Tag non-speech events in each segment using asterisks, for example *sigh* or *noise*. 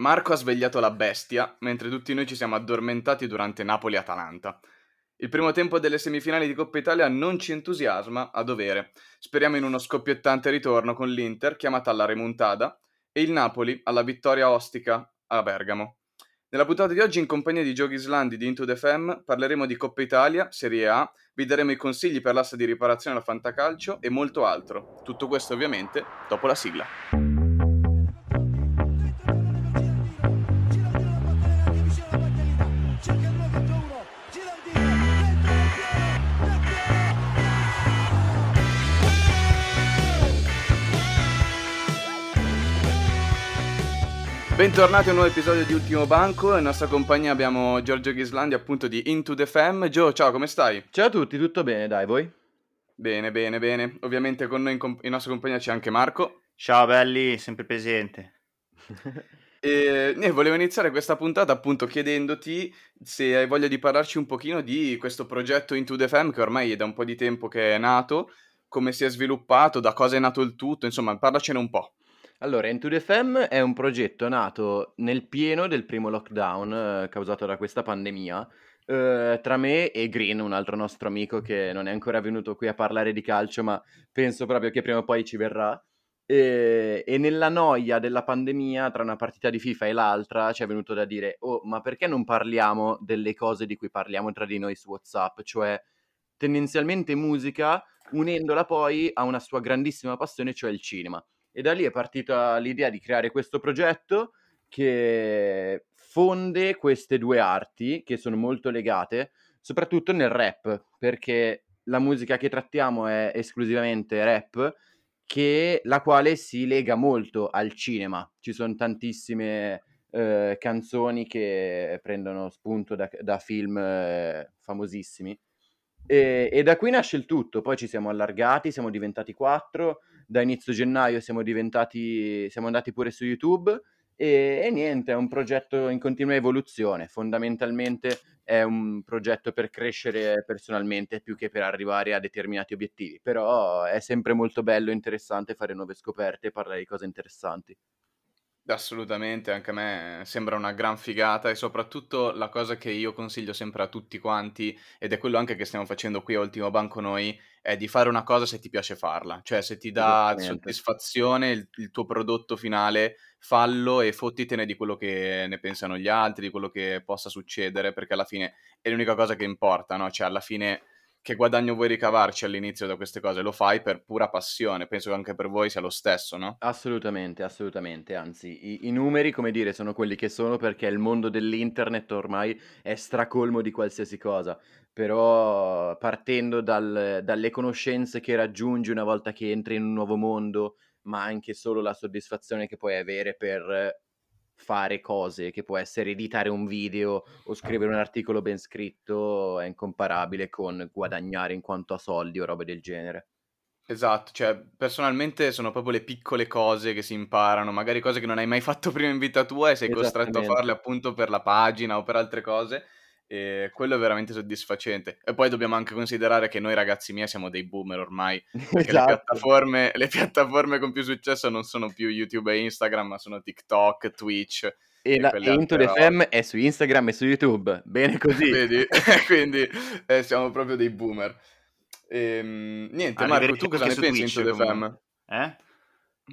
Marco ha svegliato la bestia, mentre tutti noi ci siamo addormentati durante Napoli-Atalanta. Il primo tempo delle semifinali di Coppa Italia non ci entusiasma a dovere. Speriamo in uno scoppiettante ritorno con l'Inter, chiamata alla remontada, e il Napoli alla vittoria ostica a Bergamo. Nella puntata di oggi, in compagnia di Giochi Islandi di Into the Fem, parleremo di Coppa Italia, Serie A, vi daremo i consigli per l'asta di riparazione alla fantacalcio e molto altro. Tutto questo ovviamente dopo la sigla. Bentornati a un nuovo episodio di Ultimo Banco. In nostra compagnia abbiamo Giorgio Ghislandi, appunto di Into the Fam. Gio, ciao, come stai? Ciao a tutti, tutto bene, dai, voi? Bene, bene, bene. Ovviamente con noi in, comp- in nostra compagnia c'è anche Marco. Ciao belli, sempre presente. *laughs* e ne, volevo iniziare questa puntata appunto chiedendoti se hai voglia di parlarci un pochino di questo progetto Into the Fam che ormai è da un po' di tempo che è nato, come si è sviluppato, da cosa è nato il tutto, insomma, parlacene un po'. Allora, Into the Fam è un progetto nato nel pieno del primo lockdown eh, causato da questa pandemia, eh, tra me e Green, un altro nostro amico che non è ancora venuto qui a parlare di calcio, ma penso proprio che prima o poi ci verrà. E, e nella noia della pandemia, tra una partita di FIFA e l'altra, ci è venuto da dire: Oh, ma perché non parliamo delle cose di cui parliamo tra di noi su WhatsApp? Cioè, tendenzialmente musica, unendola poi a una sua grandissima passione, cioè il cinema. E da lì è partita l'idea di creare questo progetto che fonde queste due arti che sono molto legate, soprattutto nel rap, perché la musica che trattiamo è esclusivamente rap, che, la quale si lega molto al cinema. Ci sono tantissime eh, canzoni che prendono spunto da, da film eh, famosissimi. E, e, da qui nasce il tutto, poi ci siamo allargati, siamo diventati quattro, da inizio gennaio siamo diventati, siamo andati pure su YouTube e, e, niente, è un progetto in continua evoluzione, fondamentalmente è un progetto per crescere personalmente più che per arrivare a determinati obiettivi, però è sempre molto bello e interessante fare nuove scoperte e parlare di cose interessanti. Assolutamente, anche a me sembra una gran figata e soprattutto la cosa che io consiglio sempre a tutti quanti, ed è quello anche che stiamo facendo qui a Ultimo Banco noi, è di fare una cosa se ti piace farla, cioè se ti dà soddisfazione il, il, tuo prodotto finale, fallo e fottitene di quello che ne pensano gli altri, di quello che possa succedere, perché alla fine è l'unica cosa che importa, no? Cioè alla fine che guadagno vuoi ricavarci all'inizio da queste cose? Lo fai per pura passione, penso che anche per voi sia lo stesso, no? Assolutamente, assolutamente, anzi i, i numeri, come dire, sono quelli che sono perché il mondo dell'internet ormai è stracolmo di qualsiasi cosa, però partendo dal, dalle conoscenze che raggiungi una volta che entri in un nuovo mondo, ma anche solo la soddisfazione che puoi avere per fare cose, che può essere editare un video o scrivere un articolo ben scritto, è incomparabile con guadagnare in quanto a soldi o robe del genere. Esatto, cioè personalmente sono proprio le piccole cose che si imparano, magari cose che non hai mai fatto *laughs* prima in vita tua e sei costretto a farle appunto per la pagina o per altre cose e quello è veramente soddisfacente. E poi dobbiamo anche considerare che noi ragazzi miei siamo dei boomer ormai, *laughs* perché esatto. le, piattaforme, le, piattaforme, con più successo non sono più YouTube e Instagram, ma sono TikTok, Twitch. E, e la Into the Fam è su Instagram e su YouTube, bene così. Vedi? *laughs* Quindi eh, siamo proprio dei boomer. E, ehm, niente, Marco, tu cosa ne pensi Twitch, Into the Fam? Eh?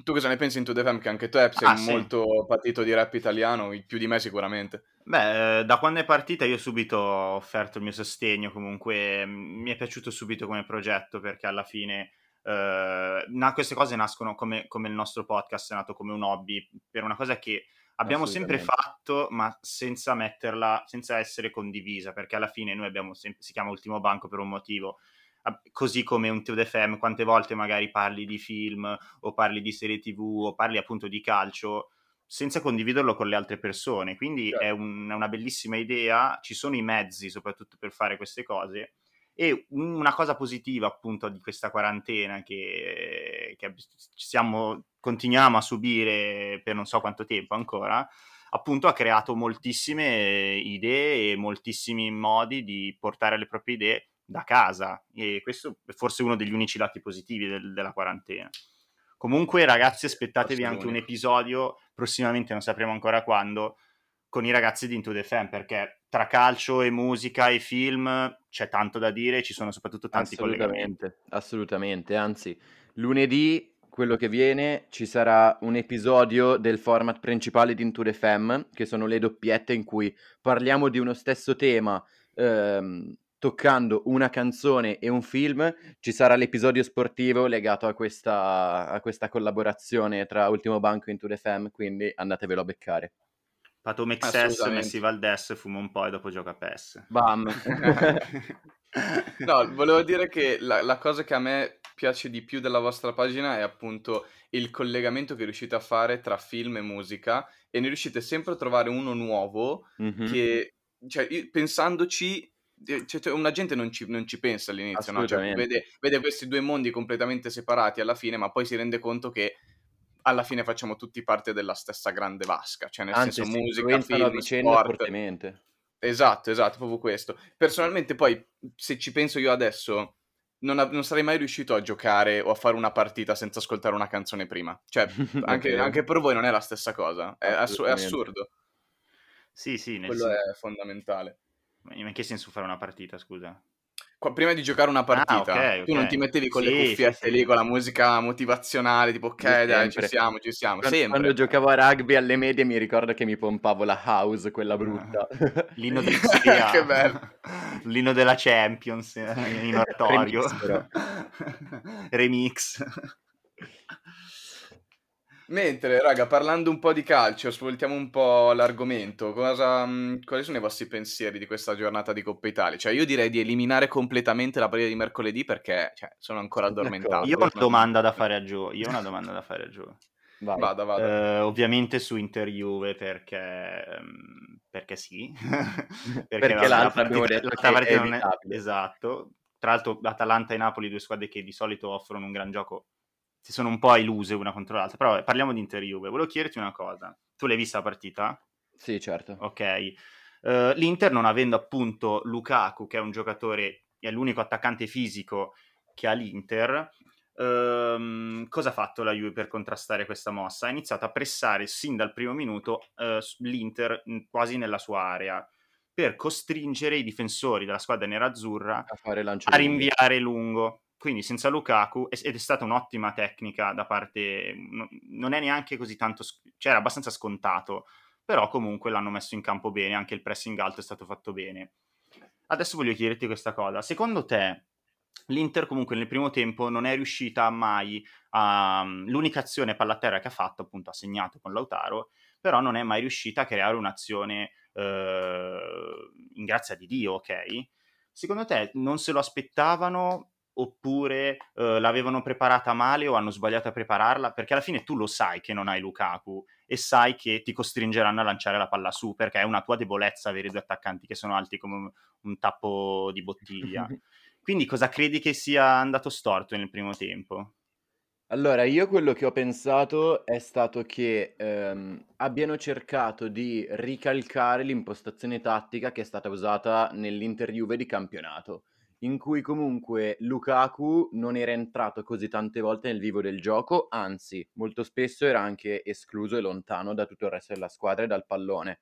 Tu cosa ne pensi Into the Fam? Che anche tu sei ah, molto sì. patito di rap italiano, più di me sicuramente. Beh, da quando è partita io subito ho offerto il mio sostegno, comunque mm, mi è piaciuto subito come progetto perché alla fine eh, queste cose nascono come, come, il nostro podcast, è nato come un hobby, per una cosa che abbiamo sempre fatto ma senza metterla, senza essere condivisa, perché alla fine noi abbiamo sempre, si chiama Ultimo Banco per un motivo, così come un TUDFM, quante volte magari parli di film o parli di serie tv o parli appunto di calcio senza condividerlo con le altre persone. Quindi certo. è, un, è, una bellissima idea, ci sono i mezzi soprattutto per fare queste cose. E una cosa positiva appunto di questa quarantena che, che siamo, continuiamo a subire per non so quanto tempo ancora, appunto ha creato moltissime idee e moltissimi modi di portare le proprie idee da casa e questo è forse uno degli unici lati positivi del, della quarantena. Comunque, ragazzi, aspettatevi anche un episodio, prossimamente non sapremo ancora quando, con i ragazzi di Into the Fan, perché tra calcio e musica e film c'è tanto da dire, ci sono soprattutto tanti assolutamente, collegamenti. Assolutamente, anzi, lunedì, quello che viene, ci sarà un episodio del format principale di Into the Fam, che sono le doppiette in cui parliamo di uno stesso tema, ehm, toccando una canzone e un film, ci sarà l'episodio sportivo legato a questa, a questa collaborazione tra Ultimo Banco e Into the Fam, quindi andatevelo a beccare. Pato Mexes, Messi Valdes, fumo un po' e dopo gioca a PES. Bam! *laughs* no, volevo dire che la, la, cosa che a me piace di più della vostra pagina è appunto il collegamento che riuscite a fare tra film e musica e ne riuscite sempre a trovare uno nuovo mm-hmm. che, cioè, pensandoci cioè, cioè, una gente non ci, non ci pensa all'inizio, no? cioè, vede, vede, questi due mondi completamente separati alla fine, ma poi si rende conto che alla fine facciamo tutti parte della stessa grande vasca, cioè nel Anzi, senso musica, film, sport. Fortemente. Esatto, esatto, proprio questo. Personalmente poi, se ci penso io adesso, non, non, sarei mai riuscito a giocare o a fare una partita senza ascoltare una canzone prima. Cioè, *laughs* anche, okay. anche per voi non è la stessa cosa, è, assu- è assurdo. Sì, sì, Quello senso... è fondamentale. Ma in che senso fare una partita, scusa? prima di giocare una ah, partita, ah, okay, tu non ti mettevi con sì, le cuffiette sì, lì, sì. con la musica motivazionale, tipo ok dai, sempre. ci siamo, ci siamo, quando, sempre. Quando giocavo a rugby alle medie mi ricordo che mi pompavo la house, quella brutta. *laughs* L'inno di che bello. *laughs* L'inno della Champions eh, in oratorio. Remix. *laughs* Remix. Mentre, raga, parlando un po' di calcio, svoltiamo un po' l'argomento. Cosa, mh, quali sono i vostri pensieri di questa giornata di Coppa Italia? Cioè, io direi di eliminare completamente la partita di mercoledì perché cioè, sono ancora addormentato. Io ho una domanda da fare a Gio. Io ho una *laughs* domanda da fare a Gio. Vai. Vada, vada. Uh, ovviamente su Inter Juve perché, um, perché sì. *laughs* perché, perché l'altra abbiamo detto che è non è... Esatto. Tra l'altro Atalanta e Napoli, due squadre che di solito offrono un gran gioco si sono un po' illuse una contro l'altra. Però parliamo di Inter Juve. Volevo chiederti una cosa. Tu l'hai vista la partita? Sì, certo. Ok. Uh, L'Inter non avendo appunto Lukaku, che è un giocatore, è l'unico attaccante fisico che ha l'Inter, uh, cosa ha fatto la Juve per contrastare questa mossa? Ha iniziato a pressare sin dal primo minuto uh, l'Inter quasi nella sua area per costringere i difensori della squadra nerazzurra a, a rinviare lungo quindi senza Lukaku, ed è stata un'ottima tecnica da parte, non è neanche così tanto, cioè era abbastanza scontato, però comunque l'hanno messo in campo bene, anche il pressing alto è stato fatto bene. Adesso voglio chiederti questa cosa, secondo te l'Inter comunque nel primo tempo non è riuscita mai a... l'unica azione palla terra che ha fatto, appunto ha segnato con Lautaro, però non è mai riuscita a creare un'azione eh, in grazia di Dio, ok? Secondo te non se lo aspettavano oppure uh, l'avevano preparata male o hanno sbagliato a prepararla, perché alla fine tu lo sai che non hai Lukaku e sai che ti costringeranno a lanciare la palla su, perché è una tua debolezza avere due attaccanti che sono alti come un, un tappo di bottiglia. *laughs* Quindi cosa credi che sia andato storto nel primo tempo? Allora, io quello che ho pensato è stato che ehm, abbiano cercato di ricalcare l'impostazione tattica che è stata usata nell'Inter di campionato in cui comunque Lukaku non era entrato così tante volte nel vivo del gioco, anzi, molto spesso era anche escluso e lontano da tutto il resto della squadra e dal pallone.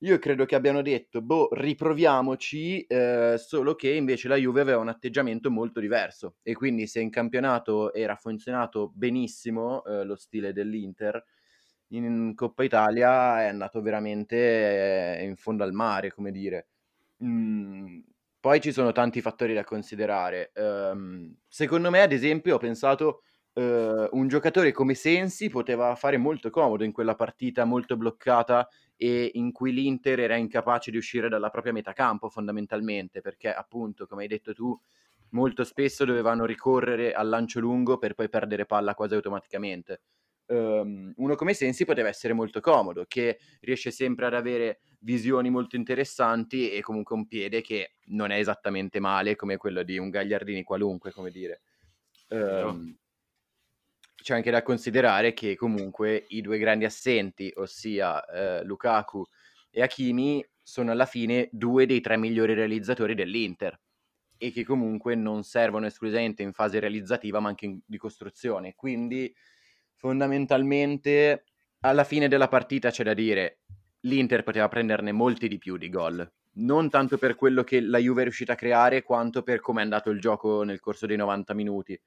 Io credo che abbiano detto, boh, riproviamoci, eh, solo che invece la Juve aveva un atteggiamento molto diverso e quindi se in campionato era funzionato benissimo eh, lo stile dell'Inter, in Coppa Italia è andato veramente eh, in fondo al mare, come dire. Mm, poi ci sono tanti fattori da considerare. Ehm, secondo me, ad esempio, ho pensato eh, un giocatore come Sensi poteva fare molto comodo in quella partita molto bloccata e in cui l'Inter era incapace di uscire dalla propria metà campo fondamentalmente, perché appunto, come hai detto tu, molto spesso dovevano ricorrere al lancio lungo per poi perdere palla quasi automaticamente um, uno come Sensi poteva essere molto comodo, che riesce sempre ad avere visioni molto interessanti e comunque un piede che non è esattamente male come quello di un Gagliardini qualunque, come dire. Um, c'è anche da considerare che comunque i due grandi assenti, ossia eh, Lukaku e Hakimi, sono alla fine due dei tre migliori realizzatori dell'Inter. e che comunque non servono esclusivamente in fase realizzativa ma anche in, di costruzione. Quindi fondamentalmente alla fine della partita c'è da dire l'Inter poteva prenderne molti di più di gol. Non tanto per quello che la Juve è riuscita a creare, quanto per come è andato il gioco nel corso dei 90 minuti.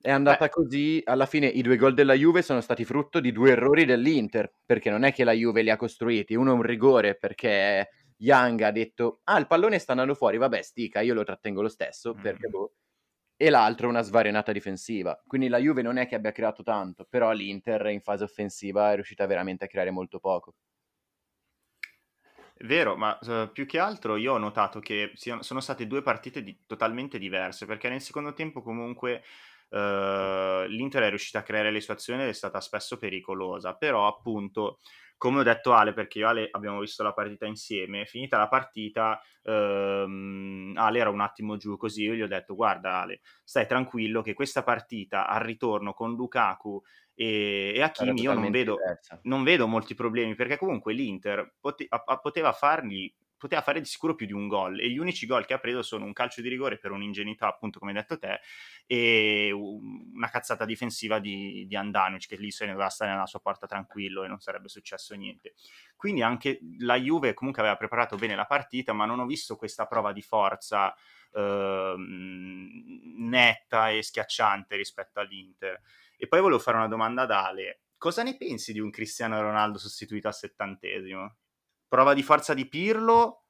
È andata Beh. così, alla fine i due gol della Juve sono stati frutto di due errori dell'Inter, perché non è che la Juve li ha costruiti, uno è un rigore perché Young ha detto "Ah, il pallone sta andando fuori, vabbè, stica, io lo trattengo lo stesso", mm. perché boh. E l'altro una svarionata difensiva. Quindi la Juve non è che abbia creato tanto, però l'Inter in fase offensiva è riuscita veramente a creare molto poco. Vero, ma uh, più che altro io ho notato che sono state due partite di, totalmente diverse, perché nel secondo tempo comunque uh, l'Inter è riuscita a creare le sue azioni ed è stata spesso pericolosa, però appunto come ho detto Ale, perché io e Ale abbiamo visto la partita insieme, finita la partita, ehm, Ale era un attimo giù così, io gli ho detto guarda Ale, stai tranquillo che questa partita al ritorno con Lukaku e, e Hakimi io non vedo, non vedo, molti problemi, perché comunque l'Inter pote- poteva fargli poteva fare di sicuro più di un gol e gli unici gol che ha preso sono un calcio di rigore per un'ingenuità, appunto come hai detto te, e una cazzata difensiva di, di Andanovic che lì se ne doveva stare nella sua porta tranquillo e non sarebbe successo niente. Quindi anche la Juve comunque aveva preparato bene la partita, ma non ho visto questa prova di forza eh, netta e schiacciante rispetto all'Inter. E poi volevo fare una domanda ad Ale. Cosa ne pensi di un Cristiano Ronaldo sostituito al settantesimo? Prova di forza di Pirlo,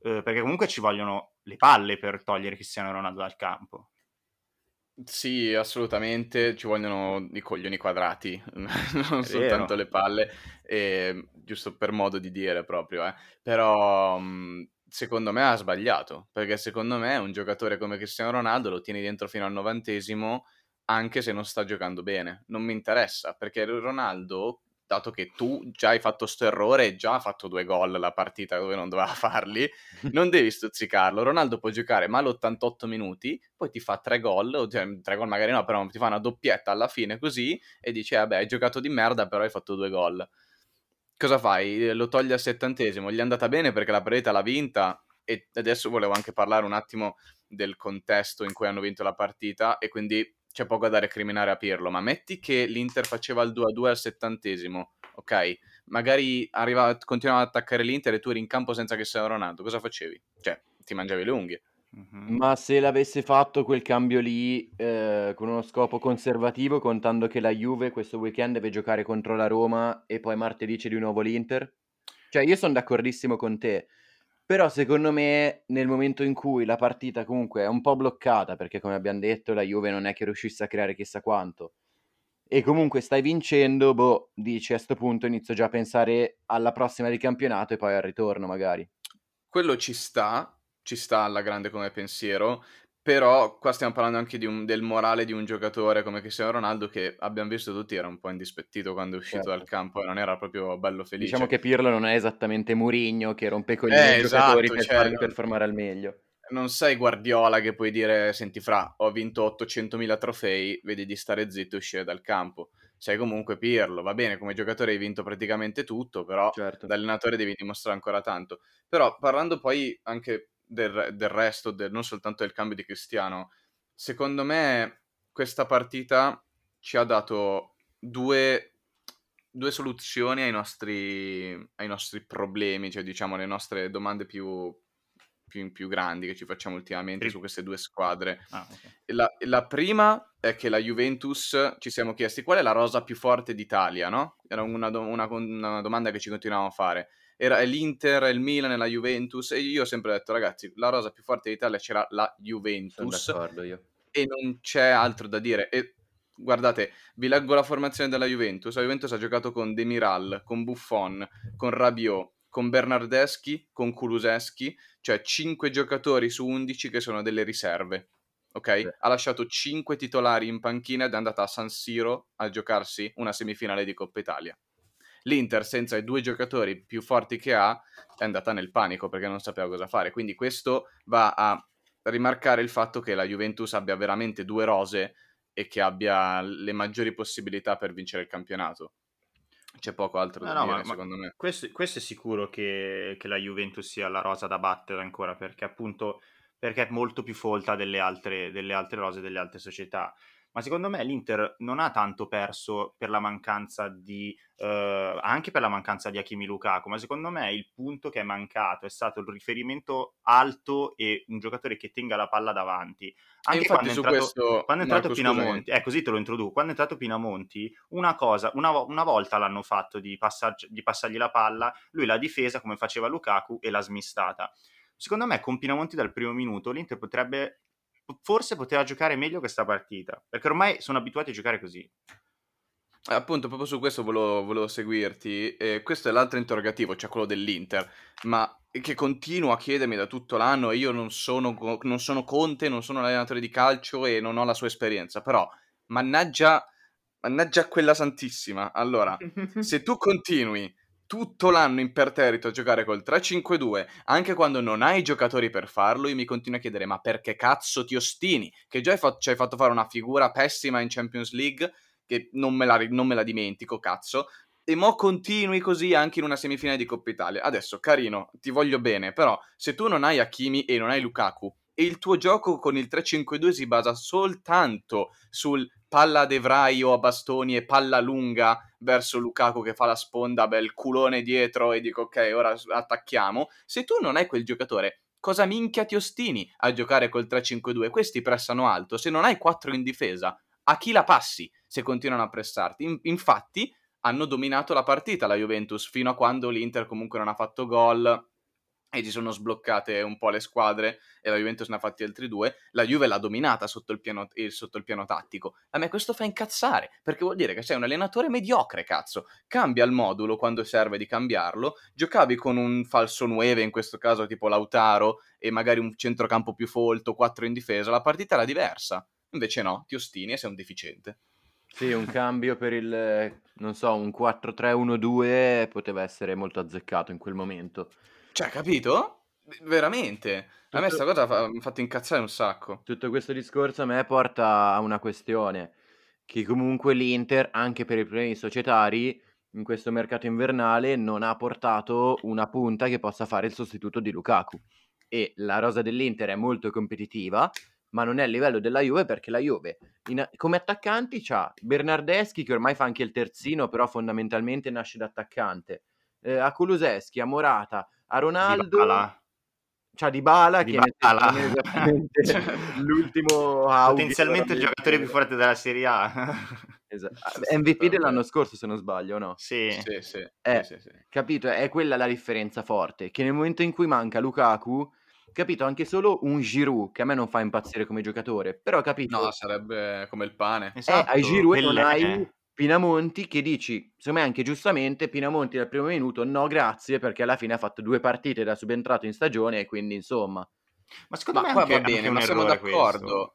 eh, perché comunque ci vogliono le palle per togliere Cristiano Ronaldo dal campo. Sì, assolutamente, ci vogliono i coglioni quadrati, *laughs* non soltanto le palle, e, giusto per modo di dire proprio, eh. però secondo me ha sbagliato, perché secondo me un giocatore come Cristiano Ronaldo lo tieni dentro fino al novantesimo anche se non sta giocando bene, non mi interessa, perché Ronaldo dato che tu già hai fatto sto errore e già ha fatto due gol la partita dove non doveva *laughs* farli, non devi stuzzicarlo. Ronaldo può giocare male 88 minuti, poi ti fa tre gol, cioè tre gol magari no, però ti fa una doppietta alla fine così e dici, eh, vabbè, hai giocato di merda, però hai fatto due gol. Cosa fai? Lo togli al settantesimo, gli è andata bene perché la partita l'ha vinta e adesso volevo anche parlare un attimo del contesto in cui hanno vinto la partita e quindi c'è poco da recriminare a Pirlo, ma metti che l'Inter faceva il 2-2 al settantesimo, ok? Magari arriva, continuava ad attaccare l'Inter e tu eri in campo senza che sia Ronaldo, cosa facevi? Cioè, ti mangiavi le unghie. Mm-hmm. Ma se l'avesse fatto quel cambio lì eh, con uno scopo conservativo, contando che la Juve questo weekend deve giocare contro la Roma e poi martedì c'è di nuovo l'Inter? Cioè, io sono d'accordissimo con te. Però secondo me nel momento in cui la partita comunque è un po' bloccata, perché come abbiamo detto la Juve non è che riuscisse a creare chissà quanto, e comunque stai vincendo, boh, dici a questo punto inizio già a pensare alla prossima di campionato e poi al ritorno magari. Quello ci sta, ci sta alla grande come pensiero, però qua stiamo parlando anche un, del morale di un giocatore come Cristiano Ronaldo che abbiamo visto tutti era un po' indispettito quando è uscito certo. dal campo e non era proprio bello felice. Diciamo che Pirlo non è esattamente Murigno che rompe con eh, i giocatori esatto, per cioè, farli performare al meglio. Non sei Guardiola che puoi dire senti fra ho vinto 800.000 trofei, vedi di stare zitto e uscire dal campo. Sei comunque Pirlo, va bene, come giocatore hai vinto praticamente tutto, però certo. da allenatore devi dimostrare ancora tanto. Però parlando poi anche del, del resto, del, non soltanto del cambio di Cristiano. Secondo me questa partita ci ha dato due, due soluzioni ai nostri, ai nostri, problemi, cioè diciamo le nostre domande più, più, più grandi che ci facciamo ultimamente su queste due squadre. Ah, okay. la, la, prima è che la Juventus ci siamo chiesti qual è la rosa più forte d'Italia, no? Era una, una, una domanda che ci continuavamo a fare era l'Inter, il Milan e la Juventus e io ho sempre detto ragazzi la rosa più forte d'Italia c'era la Juventus e non c'è altro da dire e guardate vi leggo la formazione della Juventus la Juventus ha giocato con Demiral, con Buffon, con Rabiot con Bernardeschi, con Kuluseschi cioè 5 giocatori su 11 che sono delle riserve ok? Sì. Ha lasciato 5 titolari in panchina ed è andata a San Siro a giocarsi una semifinale di Coppa Italia l'Inter senza i due giocatori più forti che ha è andata nel panico perché non sapeva cosa fare. Quindi questo va a rimarcare il fatto che la Juventus abbia veramente due rose e che abbia le maggiori possibilità per vincere il campionato. C'è poco altro da no, dire, ma, secondo me. Questo, questo, è sicuro che, che, la Juventus sia la rosa da battere ancora, perché appunto perché è molto più folta delle altre, delle altre rose delle altre società ma secondo me l'Inter non ha tanto perso per la mancanza di eh, anche per la mancanza di Hakimi Lukaku, ma secondo me il punto che è mancato è stato il riferimento alto e un giocatore che tenga la palla davanti. Anche quando è entrato, questo... quando è entrato Marco, Pinamonti, eh, così te lo introduco, quando è entrato Pinamonti, una cosa, una, una volta l'hanno fatto di, passargi, di passargli la palla, lui l'ha difesa come faceva Lukaku e l'ha smistata. Secondo me con Pinamonti dal primo minuto l'Inter potrebbe forse poteva giocare meglio questa partita, perché ormai sono abituati a giocare così. Appunto, proprio su questo volevo, volevo seguirti. Eh, questo è l'altro interrogativo, cioè quello dell'Inter, ma che continuo a chiedermi da tutto l'anno. Io non sono, non sono Conte, non sono allenatore di calcio e non ho la sua esperienza, però mannaggia, mannaggia quella santissima. Allora, *laughs* se tu continui tutto l'anno imperterrito a giocare col 3-5-2, anche quando non hai giocatori per farlo, io mi continuo a chiedere ma perché cazzo ti ostini? Che già fatto, ci hai fatto fare una figura pessima in Champions League, che non me la, non me la dimentico, cazzo, e mo continui così anche in una semifinale di Coppa Italia. Adesso, carino, ti voglio bene, però se tu non hai Hakimi e non hai Lukaku, e il tuo gioco con il 3-5-2 si basa soltanto sul palla a De Vrij a bastoni e palla lunga verso Lukaku che fa la sponda, bel culone dietro e dico ok, ora attacchiamo. Se tu non hai quel giocatore, cosa minchia ti ostini a giocare col 3-5-2? Questi pressano alto, se non hai 4 in difesa, a chi la passi se continuano a pressarti? In- infatti hanno dominato la partita la Juventus fino a quando l'Inter comunque non ha fatto gol e ci sono sbloccate un po' le squadre e la Juventus ne ha fatti altri due, la Juve l'ha dominata sotto il, piano, eh, sotto il piano tattico. A me questo fa incazzare, perché vuol dire che sei un allenatore mediocre, cazzo. Cambia il modulo quando serve di cambiarlo, giocavi con un falso 9, in questo caso tipo Lautaro, e magari un centrocampo più folto, 4 in difesa, la partita era diversa. Invece no, ti ostini e sei un deficiente. Sì, un cambio per il, non so, un 4-3-1-2 poteva essere molto azzeccato in quel momento. Cioè, capito? Veramente. A me sta cosa mi ha fatto incazzare un sacco. Tutto questo discorso a me porta a una questione, che comunque l'Inter, anche per i problemi societari, in questo mercato invernale non ha portato una punta che possa fare il sostituto di Lukaku. E la rosa dell'Inter è molto competitiva, ma non è a livello della Juve perché la Juve in, come attaccanti c'ha Bernardeschi che ormai fa anche il terzino, però fondamentalmente nasce da attaccante. Eh, a Kuluseschi, a Morata, a Ronaldo, Dybala. cioè di Bala, che è *laughs* esattamente l'ultimo potenzialmente il giocatore più forte della Serie A. *laughs* esatto. *laughs* MVP dell'anno scorso, se non sbaglio, no? Sì, sì, sì. Eh, sì, sì. Capito? È quella la differenza forte, che nel momento in cui manca Lukaku, capito, anche solo un Giroud, che a me non fa impazzire come giocatore, però capito... No, sarebbe come il pane. Esatto, eh, hai Giroud e non hai Pinamonti che dici, secondo me anche giustamente, Pinamonti dal primo minuto no grazie perché alla fine ha fatto due partite da subentrato in stagione e quindi insomma. Ma secondo ma me anche, va bene, ma siamo d'accordo.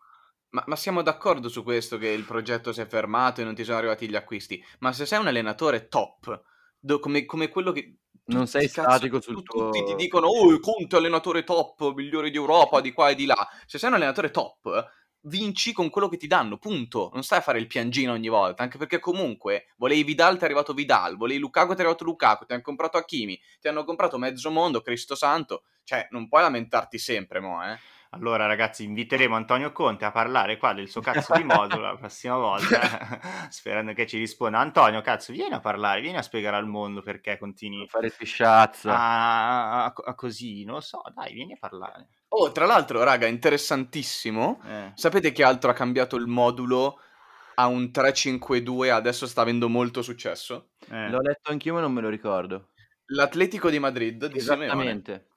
Ma, ma, siamo d'accordo su questo che il progetto si è fermato e non ti sono arrivati gli acquisti. Ma se sei un allenatore top, do, come, come, quello che... Non sei cazzo, statico sul tuo... Tutti ti dicono, oh, Conte allenatore top, migliore di Europa, di qua e di là. Se sei un allenatore top, vinci con quello che ti danno, punto. Non stai a fare il piangino ogni volta, anche perché comunque volevi Vidal, ti è arrivato Vidal, volevi Lukaku, ti è arrivato Lukaku, ti hanno comprato Hakimi, ti hanno comprato mezzo mondo, Cristo Santo. Cioè, non puoi lamentarti sempre, mo, eh. Allora, ragazzi, inviteremo Antonio Conte a parlare qua del suo cazzo di modulo la prossima volta, *laughs* sperando che ci risponda. Antonio, cazzo, vieni a parlare, vieni a spiegare al mondo perché continui a fare fisciazza. A, a, a, così, non lo so, dai, vieni a parlare. Oh, tra l'altro, raga, interessantissimo. Eh. Sapete che altro ha cambiato il modulo a un 3-5-2 adesso sta avendo molto successo? Eh. L'ho letto anch'io, ma non me lo ricordo. L'Atletico di Madrid di Esattamente. Simeone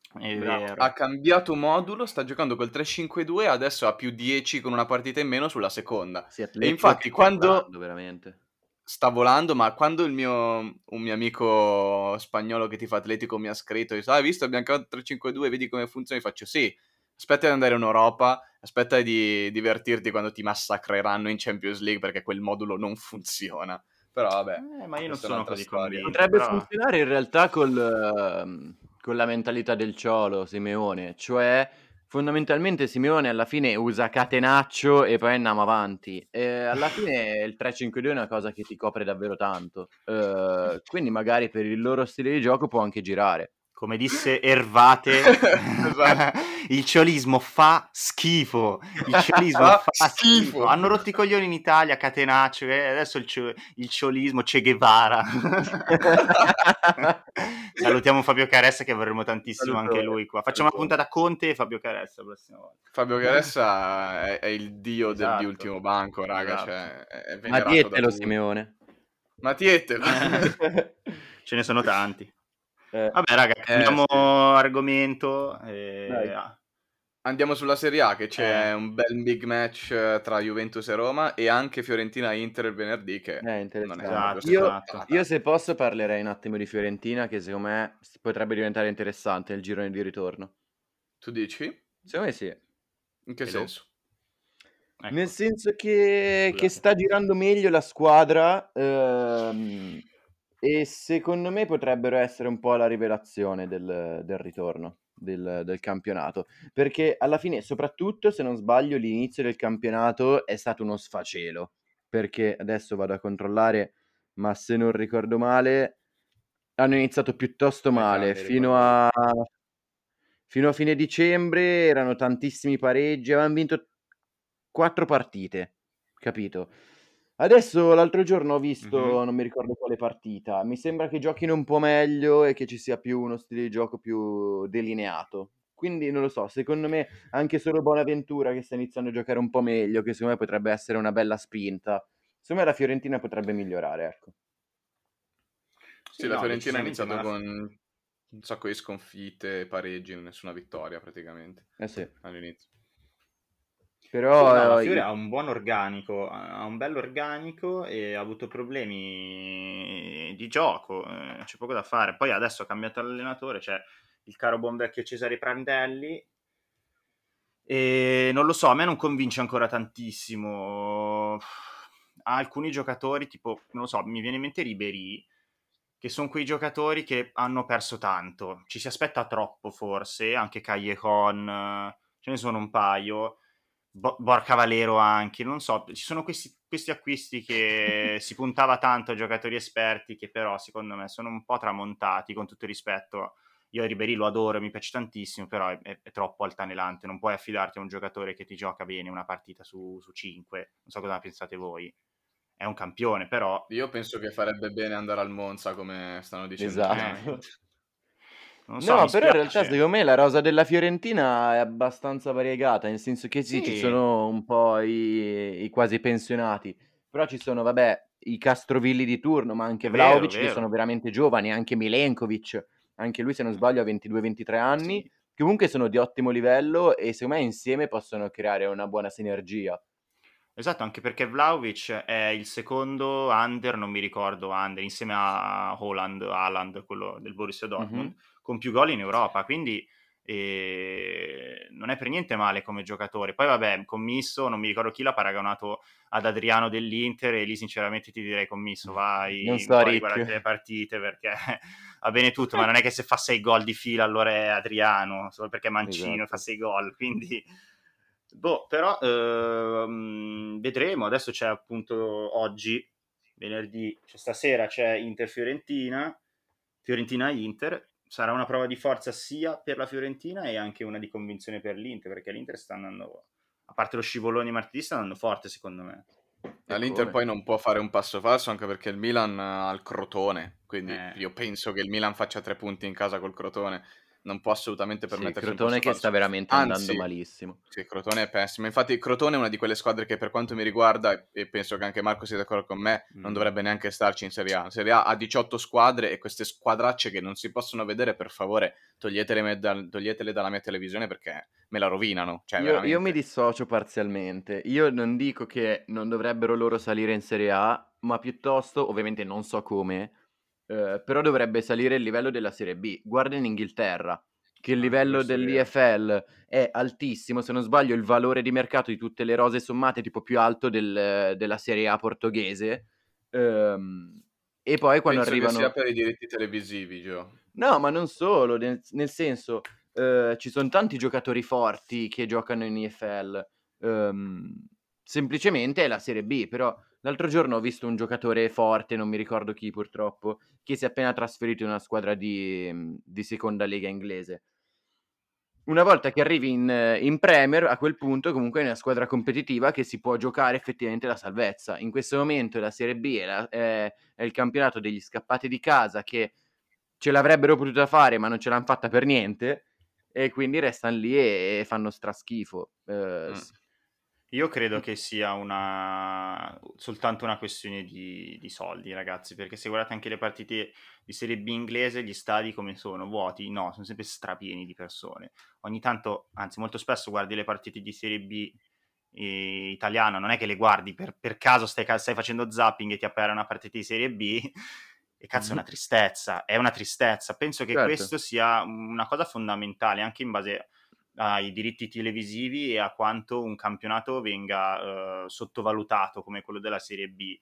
ha cambiato modulo, sta giocando col 3-5-2, adesso ha più 10 con una partita in meno sulla seconda. Sì, e infatti quando... Veramente. Sta volando, ma quando il mio, un mio amico spagnolo che ti fa atletico mi ha scritto, dice, ah, hai visto, abbiamo cambiato 3-5-2, vedi come funziona? Io faccio, sì, aspetta di andare in Europa, aspetta di divertirti quando ti massacreranno in Champions League perché quel modulo non funziona. Però vabbè, eh, ma io non sono così convinto. Potrebbe però... funzionare in realtà col... Uh con la mentalità del ciolo, Simeone, cioè fondamentalmente Simeone alla fine usa catenaccio e poi andiamo avanti. E alla fine il 3-5-2 è una cosa che ti copre davvero tanto. Uh, quindi magari per il loro stile di gioco può anche girare. Come disse Ervate, esatto. *laughs* *laughs* il ciolismo fa schifo. Il ciolismo *laughs* fa, schifo. schifo. Hanno rotto i coglioni in Italia, Catenaccio, e adesso il, cio- il ciolismo Che Guevara. Salutiamo Fabio Caressa che vorremmo tantissimo Salutore. anche lui qua. Facciamo una puntata Conte e Fabio Caressa la prossima volta. Fabio Caressa è, è il dio esatto. del, di ultimo banco, raga. Esatto. Cioè, è Ma dietelo Simeone. Ma dietelo. Ce ne sono tanti. Eh, Vabbè, raga, cambiamo eh, sì. argomento. E... Andiamo sulla Serie A, che c'è eh. un bel big match eh, tra Juventus e Roma e anche Fiorentina-Inter il venerdì, che è interessante. Esatto, io, esatto. io, se posso, parlerei un attimo di Fiorentina, che secondo me potrebbe diventare interessante il girone di ritorno. Tu dici? Secondo me sì. In che e senso? Ecco. Nel senso che, che, sta girando meglio la squadra. Ehm e secondo me potrebbero essere un po' la rivelazione del, del ritorno del, del, campionato. Perché alla fine, soprattutto se non sbaglio, l'inizio del campionato è stato uno sfacelo. Perché adesso vado a controllare, ma se non ricordo male, hanno iniziato piuttosto male. Esatto, fino a, fino a fine dicembre erano tantissimi pareggi, avevano vinto quattro partite, capito? Adesso l'altro giorno ho visto, Mh-mh. non mi ricordo quale partita, mi sembra che giochino un po' meglio e che ci sia più uno stile di gioco più delineato. Quindi non lo so, secondo me anche solo Bonaventura che sta iniziando a giocare un po' meglio, che secondo me potrebbe essere una bella spinta. Secondo me la Fiorentina potrebbe migliorare, ecco. Sì, Sì, la no, Fiorentina ha iniziato con un sacco di sconfitte, pareggi, nessuna vittoria praticamente Eh sì. all'inizio. Però sì, no, io... ha un buon organico, ha un bello organico e ha avuto problemi di gioco, eh, c'è poco da fare. Poi adesso ha cambiato allenatore, c'è il caro buon vecchio Cesare Prandelli e non lo so, a me non convince ancora tantissimo. Ha alcuni giocatori, tipo, non lo so, mi viene in mente Ribery, che sono quei giocatori che hanno perso tanto. Ci si aspetta troppo forse, anche Callejon, ce ne sono un paio Bo- Borca Valero anche, non so, ci sono questi, questi acquisti che si *laughs* puntava tanto a giocatori esperti che però secondo me sono un po' tramontati con tutto il rispetto. Io Ribery lo adoro, mi piace tantissimo, però è, è, è, troppo altanelante, non puoi affidarti a un giocatore che ti gioca bene una partita su, su 5, non so cosa pensate voi. È un campione, però... Io penso che farebbe bene andare al Monza, come stanno dicendo. Esatto. *laughs* Non so, no, però in realtà secondo me la rosa della Fiorentina è abbastanza variegata, nel senso che sì, ci sono un po' i, i quasi pensionati, però ci sono, vabbè, i Castrovilli di turno, ma anche Vero, Vlaovic che sono veramente giovani, anche Milenkovic, anche lui se non sbaglio ha 22-23 anni, Sì. comunque sono di ottimo livello e secondo me insieme possono creare una buona sinergia. Esatto, anche perché Vlaovic è il secondo under, non mi ricordo under, insieme a Holland, Haaland, quello del Borussia Dortmund, mm-hmm con più gol in Europa, quindi eh, non è per niente male come giocatore. Poi vabbè, commisso, non mi ricordo chi l'ha paragonato ad Adriano dell'Inter e lì sinceramente ti direi commisso, vai non so, guardate le partite perché *laughs* va bene tutto, ma non è che se fa sei gol di fila allora è Adriano, solo perché Mancino esatto. fa sei gol, quindi... *laughs* Boh, però ehm, vedremo, adesso c'è appunto oggi, venerdì, cioè stasera c'è Inter-Fiorentina, Fiorentina-Inter, sarà una prova di forza sia per la Fiorentina e anche una di convinzione per l'Inter, perché l'Inter sta andando, a parte lo scivolone martedì, sta andando forte secondo me. L'Inter poi non può fare un passo falso anche perché il Milan ha il Crotone, quindi eh. io penso che il Milan faccia tre punti in casa col Crotone non può assolutamente permettersi sì, Crotone che sta veramente Anzi, andando malissimo. Sì, Crotone è pessimo. Infatti Crotone è una di quelle squadre che per quanto mi riguarda, e penso che anche Marco sia d'accordo con me, mm. non dovrebbe neanche starci in Serie A. Serie A ha 18 squadre e queste squadracce che non si possono vedere, per favore, toglietele, da, toglietele dalla mia televisione perché me la rovinano. Cioè, io, io mi dissocio parzialmente. Io non dico che non dovrebbero loro salire in Serie A, ma piuttosto, ovviamente non so come, eh, però dovrebbe salire il livello della Serie B. Guarda in Inghilterra, che il ah, livello dell'IFL è altissimo, se non sbaglio il valore di mercato di tutte le rose sommate è tipo più alto del, della Serie A portoghese. Ehm, e poi quando Penso arrivano... Che sia per i diritti televisivi, Gio. No, ma non solo, nel, nel senso, eh, ci sono tanti giocatori forti che giocano in IFL. Ehm, semplicemente è la Serie B, però L'altro giorno ho visto un giocatore forte, non mi ricordo chi purtroppo, che si è appena trasferito in una squadra di, di seconda lega inglese. una volta che arrivi in, in, Premier, a quel punto comunque è una squadra competitiva che si può giocare effettivamente la salvezza. In questo momento la Serie B è, la, è, è il campionato degli scappati di casa che ce l'avrebbero potuta fare ma non ce l'hanno fatta per niente e quindi restano lì e, e fanno straschifo. Eh, mm. Io credo che sia una... soltanto una questione di, di, soldi, ragazzi, perché se guardate anche le partite di Serie B inglese, gli stadi come sono? Vuoti? No, sono sempre strapieni di persone. Ogni tanto, anzi molto spesso guardi le partite di Serie B eh, italiana, non è che le guardi per, per caso stai, stai, facendo zapping e ti appare una partita di Serie B e cazzo mm-hmm. è una tristezza, è una tristezza. Penso che certo. questo sia una cosa fondamentale anche in base ai diritti televisivi e a quanto un campionato venga uh, sottovalutato come quello della Serie B.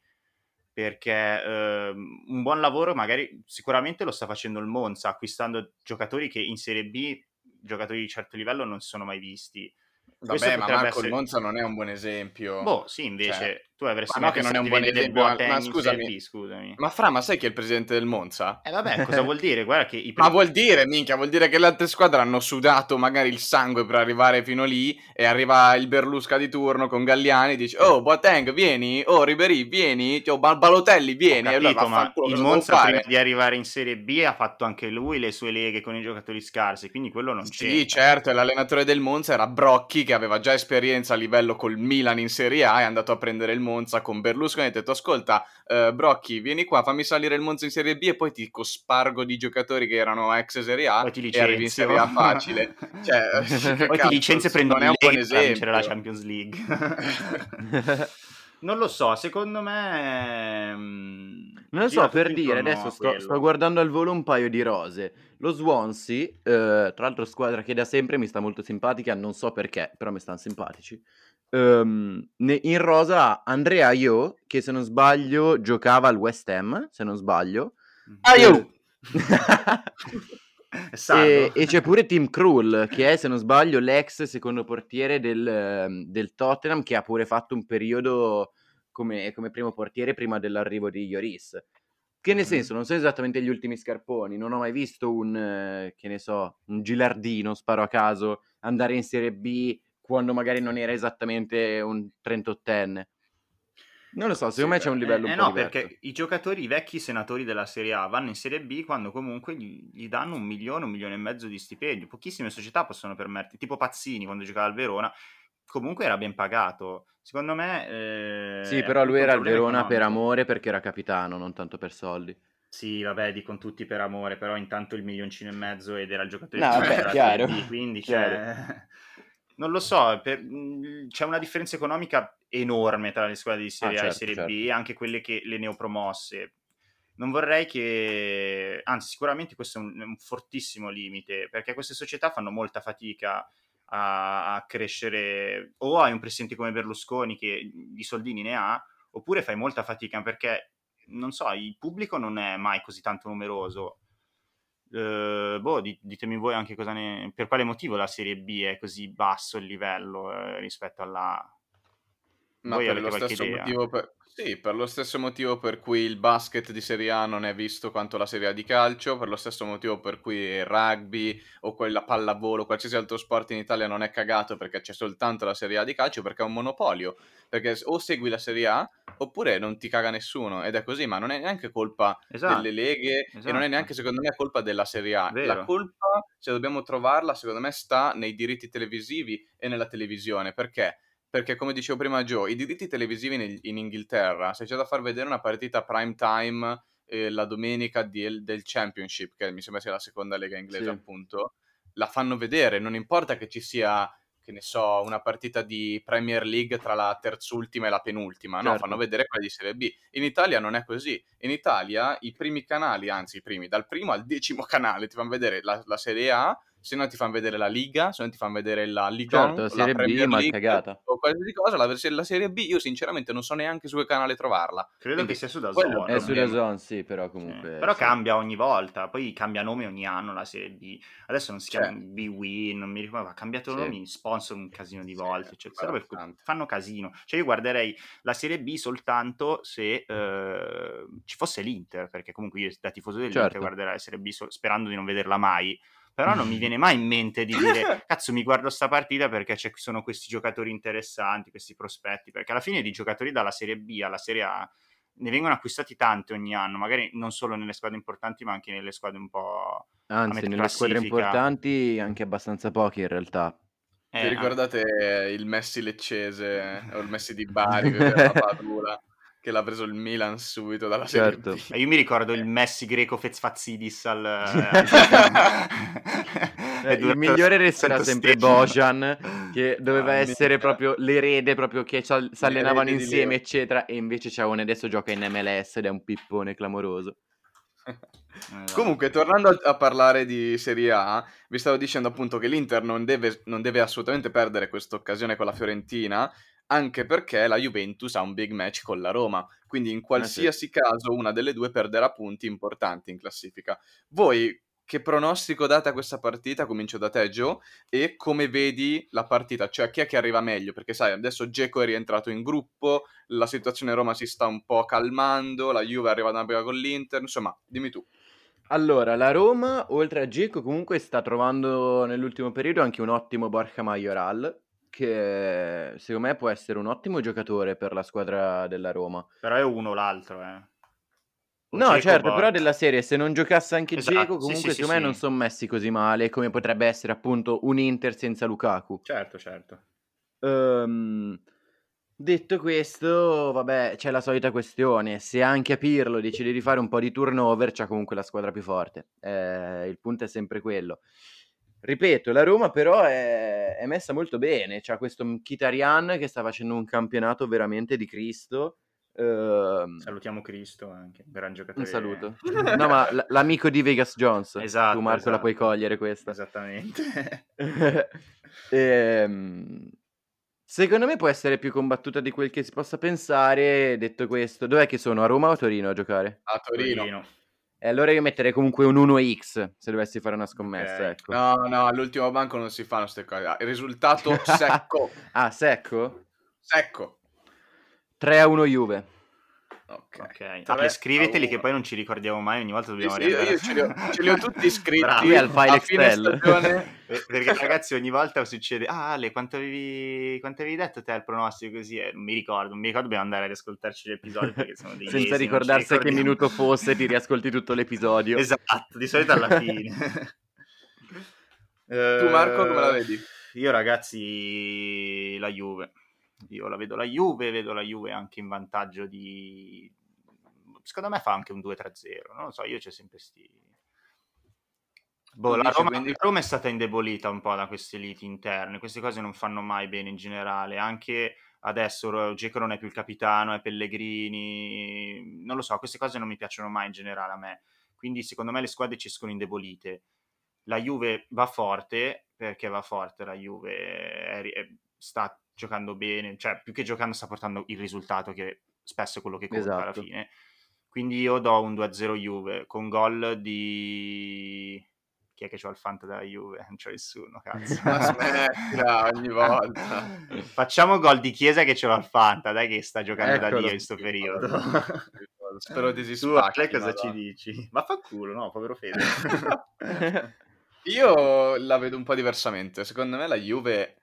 Perché uh, un buon lavoro magari sicuramente lo sta facendo il Monza, acquistando giocatori che in Serie B, giocatori di certo livello, non si sono mai visti. Vabbè, ma Marco essere... il Monza non è un buon esempio. Boh, sì, invece cioè, tu avresti ma che non è un buon esempio. Ma, ma scusami, scusami. Ma Fra, ma sai chi è il presidente del Monza? Eh vabbè, cosa vuol dire? Guarda che i primi... Ma vuol dire, minchia, vuol dire che le altre squadre hanno sudato magari il sangue per arrivare fino lì e arriva il Berlusca di turno con Galliani e dice "Oh, Boateng, vieni, oh, Ribery, vieni, oh, Balotelli, vieni". Capito, allora, ma il Monza prima di arrivare in Serie B ha fatto anche lui le sue leghe con i giocatori scarsi, quindi quello non c'è. Sì, certo, e l'allenatore del Monza era Brocchi che aveva già esperienza a livello col Milan in Serie A e è andato a prendere il Monza con con Berlusconi e ha detto ascolta uh, Brocchi vieni qua fammi salire il Monza in Serie B e poi ti cospargo di giocatori che erano ex Serie A e arrivi in Serie A facile. *laughs* Cioè, poi ti licenzio e prendo un buon esempio la Champions League. *laughs* Non lo so secondo me mm, non lo so per dire adesso sto, sto, guardando al volo un paio di rose. Lo Swansea eh, tra l'altro squadra che da sempre mi sta molto simpatica non so perché però mi stanno simpatici Um, in rosa Andrea Io, che se non sbaglio giocava al West Ham, se non sbaglio. Aio! *laughs* e, e, c'è pure Tim Krul, che è, se non sbaglio, l'ex secondo portiere del, ehm, del Tottenham, che ha pure fatto un periodo come, come primo portiere prima dell'arrivo di Ioris. Che nel senso, non sono esattamente gli ultimi scarponi, non ho mai visto un, eh, che ne so, un Gilardino, sparo a caso, andare in Serie B quando magari non era esattamente un 38enne. Non lo so, secondo sì, me c'è un livello eh, un eh, no, perché i giocatori, i vecchi senatori della Serie A vanno in Serie B quando comunque gli, gli, danno un milione, un milione e mezzo di stipendio. Pochissime società possono permettere, tipo Pazzini quando giocava al Verona, comunque era ben pagato. Secondo me... Eh, sì, però lui era al Verona economico. per amore perché era capitano, non tanto per soldi. Sì, vabbè, dicono tutti per amore, però intanto il milioncino e mezzo ed era il giocatore no, di vabbè, chiaro. B, quindi chiaro. Cioè... Non lo so, per, mhmm, c'è una differenza economica enorme tra le squadre di Serie ah, A certo, e Serie certo. B, anche quelle che le neopromosse. Non vorrei che, anzi, sicuramente questo è un, un fortissimo limite, perché queste società fanno molta fatica a, a, crescere. O hai un presidente come Berlusconi che di soldini ne ha, oppure fai molta fatica perché, non so, il pubblico non è mai così tanto numeroso Uh, boh, ditemi voi anche cosa ne... per quale motivo la Serie B è così basso il livello eh, rispetto alla... Ma voi per lo stesso motivo per... Sì, per lo stesso motivo per cui il basket di Serie A non è visto quanto la Serie A di calcio, per lo stesso motivo per cui il rugby o quella pallavolo, qualsiasi altro sport in Italia non è cagato perché c'è soltanto la Serie A di calcio, perché è un monopolio. Perché o segui la Serie A oppure non ti caga nessuno ed è così, ma non è neanche colpa esatto, delle leghe esatto. e non è esatto. neanche secondo me colpa della Serie A. Vero. La colpa, se dobbiamo trovarla, secondo me sta nei diritti televisivi e nella televisione, perché? Perché come dicevo prima Joe, i diritti televisivi in, in Inghilterra, se c'è da far vedere una partita prime time eh, la domenica di, del Championship, che mi sembra sia la seconda lega inglese sì. appunto, la fanno vedere, non importa che ci sia, che ne so, una partita di Premier League tra la terzultima e la penultima, certo. no, fanno vedere quella di Serie B. In Italia non è così, in Italia i primi canali, anzi i primi, dal primo al decimo canale ti fanno vedere la, la Serie A, se no ti fanno vedere la Liga, se no ti fanno vedere la Liga certo, la Serie B, League, cagata. o qualsiasi cosa, la, la, Serie B io sinceramente non so neanche su che canale trovarla. Credo Quindi, che sia su Dazon. È su Dazon, sì, però comunque... Sì. Però sì. cambia ogni volta, poi cambia nome ogni anno la Serie B. Adesso non si chiama cioè. B-Win, non mi ricordo, ha cambiato sì. nomi, sponsor un casino di volte, cioè, fanno casino. Cioè io guarderei la Serie B soltanto se eh, ci fosse l'Inter, perché comunque io da tifoso dell'Inter certo. guarderei la Serie B so- sperando di non vederla mai però non mi viene mai in mente di dire *laughs* cazzo mi guardo sta partita perché ci sono questi giocatori interessanti, questi prospetti, perché alla fine di giocatori dalla Serie B alla Serie A ne vengono acquistati tanti ogni anno, magari non solo nelle squadre importanti ma anche nelle squadre un po'... Anzi, nelle squadre importanti anche abbastanza pochi in realtà. Eh, Vi ricordate il Messi leccese o il Messi di Bari, *laughs* la Padula? Che l'ha preso il Milan subito dalla certo. Serie B. Io mi ricordo il Messi greco Fezfazidis al... *laughs* eh, *laughs* il migliore resterà sempre Bojan, che doveva ah, essere proprio l'erede, proprio che si allenavano insieme, eccetera, e invece Ciaone adesso gioca in MLS ed è un pippone clamoroso. Esatto. Comunque, tornando a, a, parlare di Serie A, vi stavo dicendo appunto che l'Inter non deve, non deve assolutamente perdere questa occasione con la Fiorentina, anche perché la Juventus ha un big match con la Roma, quindi in qualsiasi eh sì. caso una delle due perderà punti importanti in classifica. Voi che pronostico date a questa partita? Comincio da te, Joe, e come vedi la partita? Cioè, chi è che arriva meglio? Perché sai, adesso Geco è rientrato in gruppo, la situazione a Roma si sta un po' calmando, la Juve è arrivata a una con l'Inter, insomma, dimmi tu. Allora, la Roma, oltre a Geco, comunque sta trovando nell'ultimo periodo anche un ottimo Borja Majoral, che secondo me può essere un ottimo giocatore per la squadra della Roma. Però è uno l'altro, eh. O no, Dzeko certo, Borja. però della serie, se non giocasse anche esatto, comunque sì, sì, secondo sì, me non sono messi così male, come potrebbe essere appunto un Inter senza Lukaku. Certo, certo. Um, detto questo, vabbè, c'è la solita questione, se anche a Pirlo decide di fare un po' di turnover, c'ha comunque la squadra più forte. Eh, il punto è sempre quello. Ripeto, la Roma però è, è messa molto bene, c'ha questo Mkhitaryan che sta facendo un campionato veramente di Cristo. Uh, Salutiamo Cristo anche, gran giocatore. Un saluto. no, ma l- l'amico di Vegas Jones. Esatto. Tu Marco esatto. la puoi cogliere questa. Esattamente. e, *laughs* ehm, secondo me può essere più combattuta di quel che si possa pensare. Detto questo, dov'è che sono? A Roma o a Torino a giocare? A Torino. Torino. E allora io metterei comunque un 1x se dovessi fare una scommessa. Okay. Ecco. No, no, all'ultimo banco non si fanno queste cose. Il risultato secco. *laughs* ah, secco? Secco. 3 a 1 Juve. Ok. okay. Vabbè, scriveteli che poi non ci ricordiamo mai, ogni volta dobbiamo sì, sì, io, ce, li ho, ce li ho tutti *laughs* iscritti Qui al file Excel. *laughs* perché ragazzi ogni volta succede, ah Ale, quanto avevi, quanto avevi detto te il pronostico così? Eh, non mi ricordo, non mi ricordo, dobbiamo andare ad ascoltarci l'episodio perché sono dei Senza mesi, ricordarsi a che minuto fosse, ti riascolti tutto l'episodio. esatto, di solito alla *laughs* fine. tu Marco come la vedi? Io ragazzi, la Juve io la vedo la Juve, vedo la Juve anche in vantaggio di... Secondo me fa anche un 2-3-0, non lo so, io c'è sempre sti... Boh, la Roma, quindi... Roma, è stata indebolita un po' da queste liti interne, queste cose non fanno mai bene in generale, anche adesso Geco non è più il capitano, è Pellegrini, non lo so, queste cose non mi piacciono mai in generale a me, quindi secondo me le squadre ci escono indebolite. La Juve va forte, perché va forte la Juve, è, è, sta giocando bene, cioè più che giocando sta portando il risultato che spesso è quello che conta esatto. alla fine. Quindi io do un 2-0 Juve con gol di... Chi è che c'ho il fanta della Juve? Non c'ho nessuno, cazzo. Ma smettila ogni *laughs* volta. Facciamo gol di Chiesa che ce l'ho al fanta, dai che sta giocando Eccolo. da Dio in questo periodo. *laughs* Spero di si spacchi. Tu, cosa ci dici? Ma fa culo, no? Povero Fede. *laughs* Io la vedo un po' diversamente. Secondo me la Juve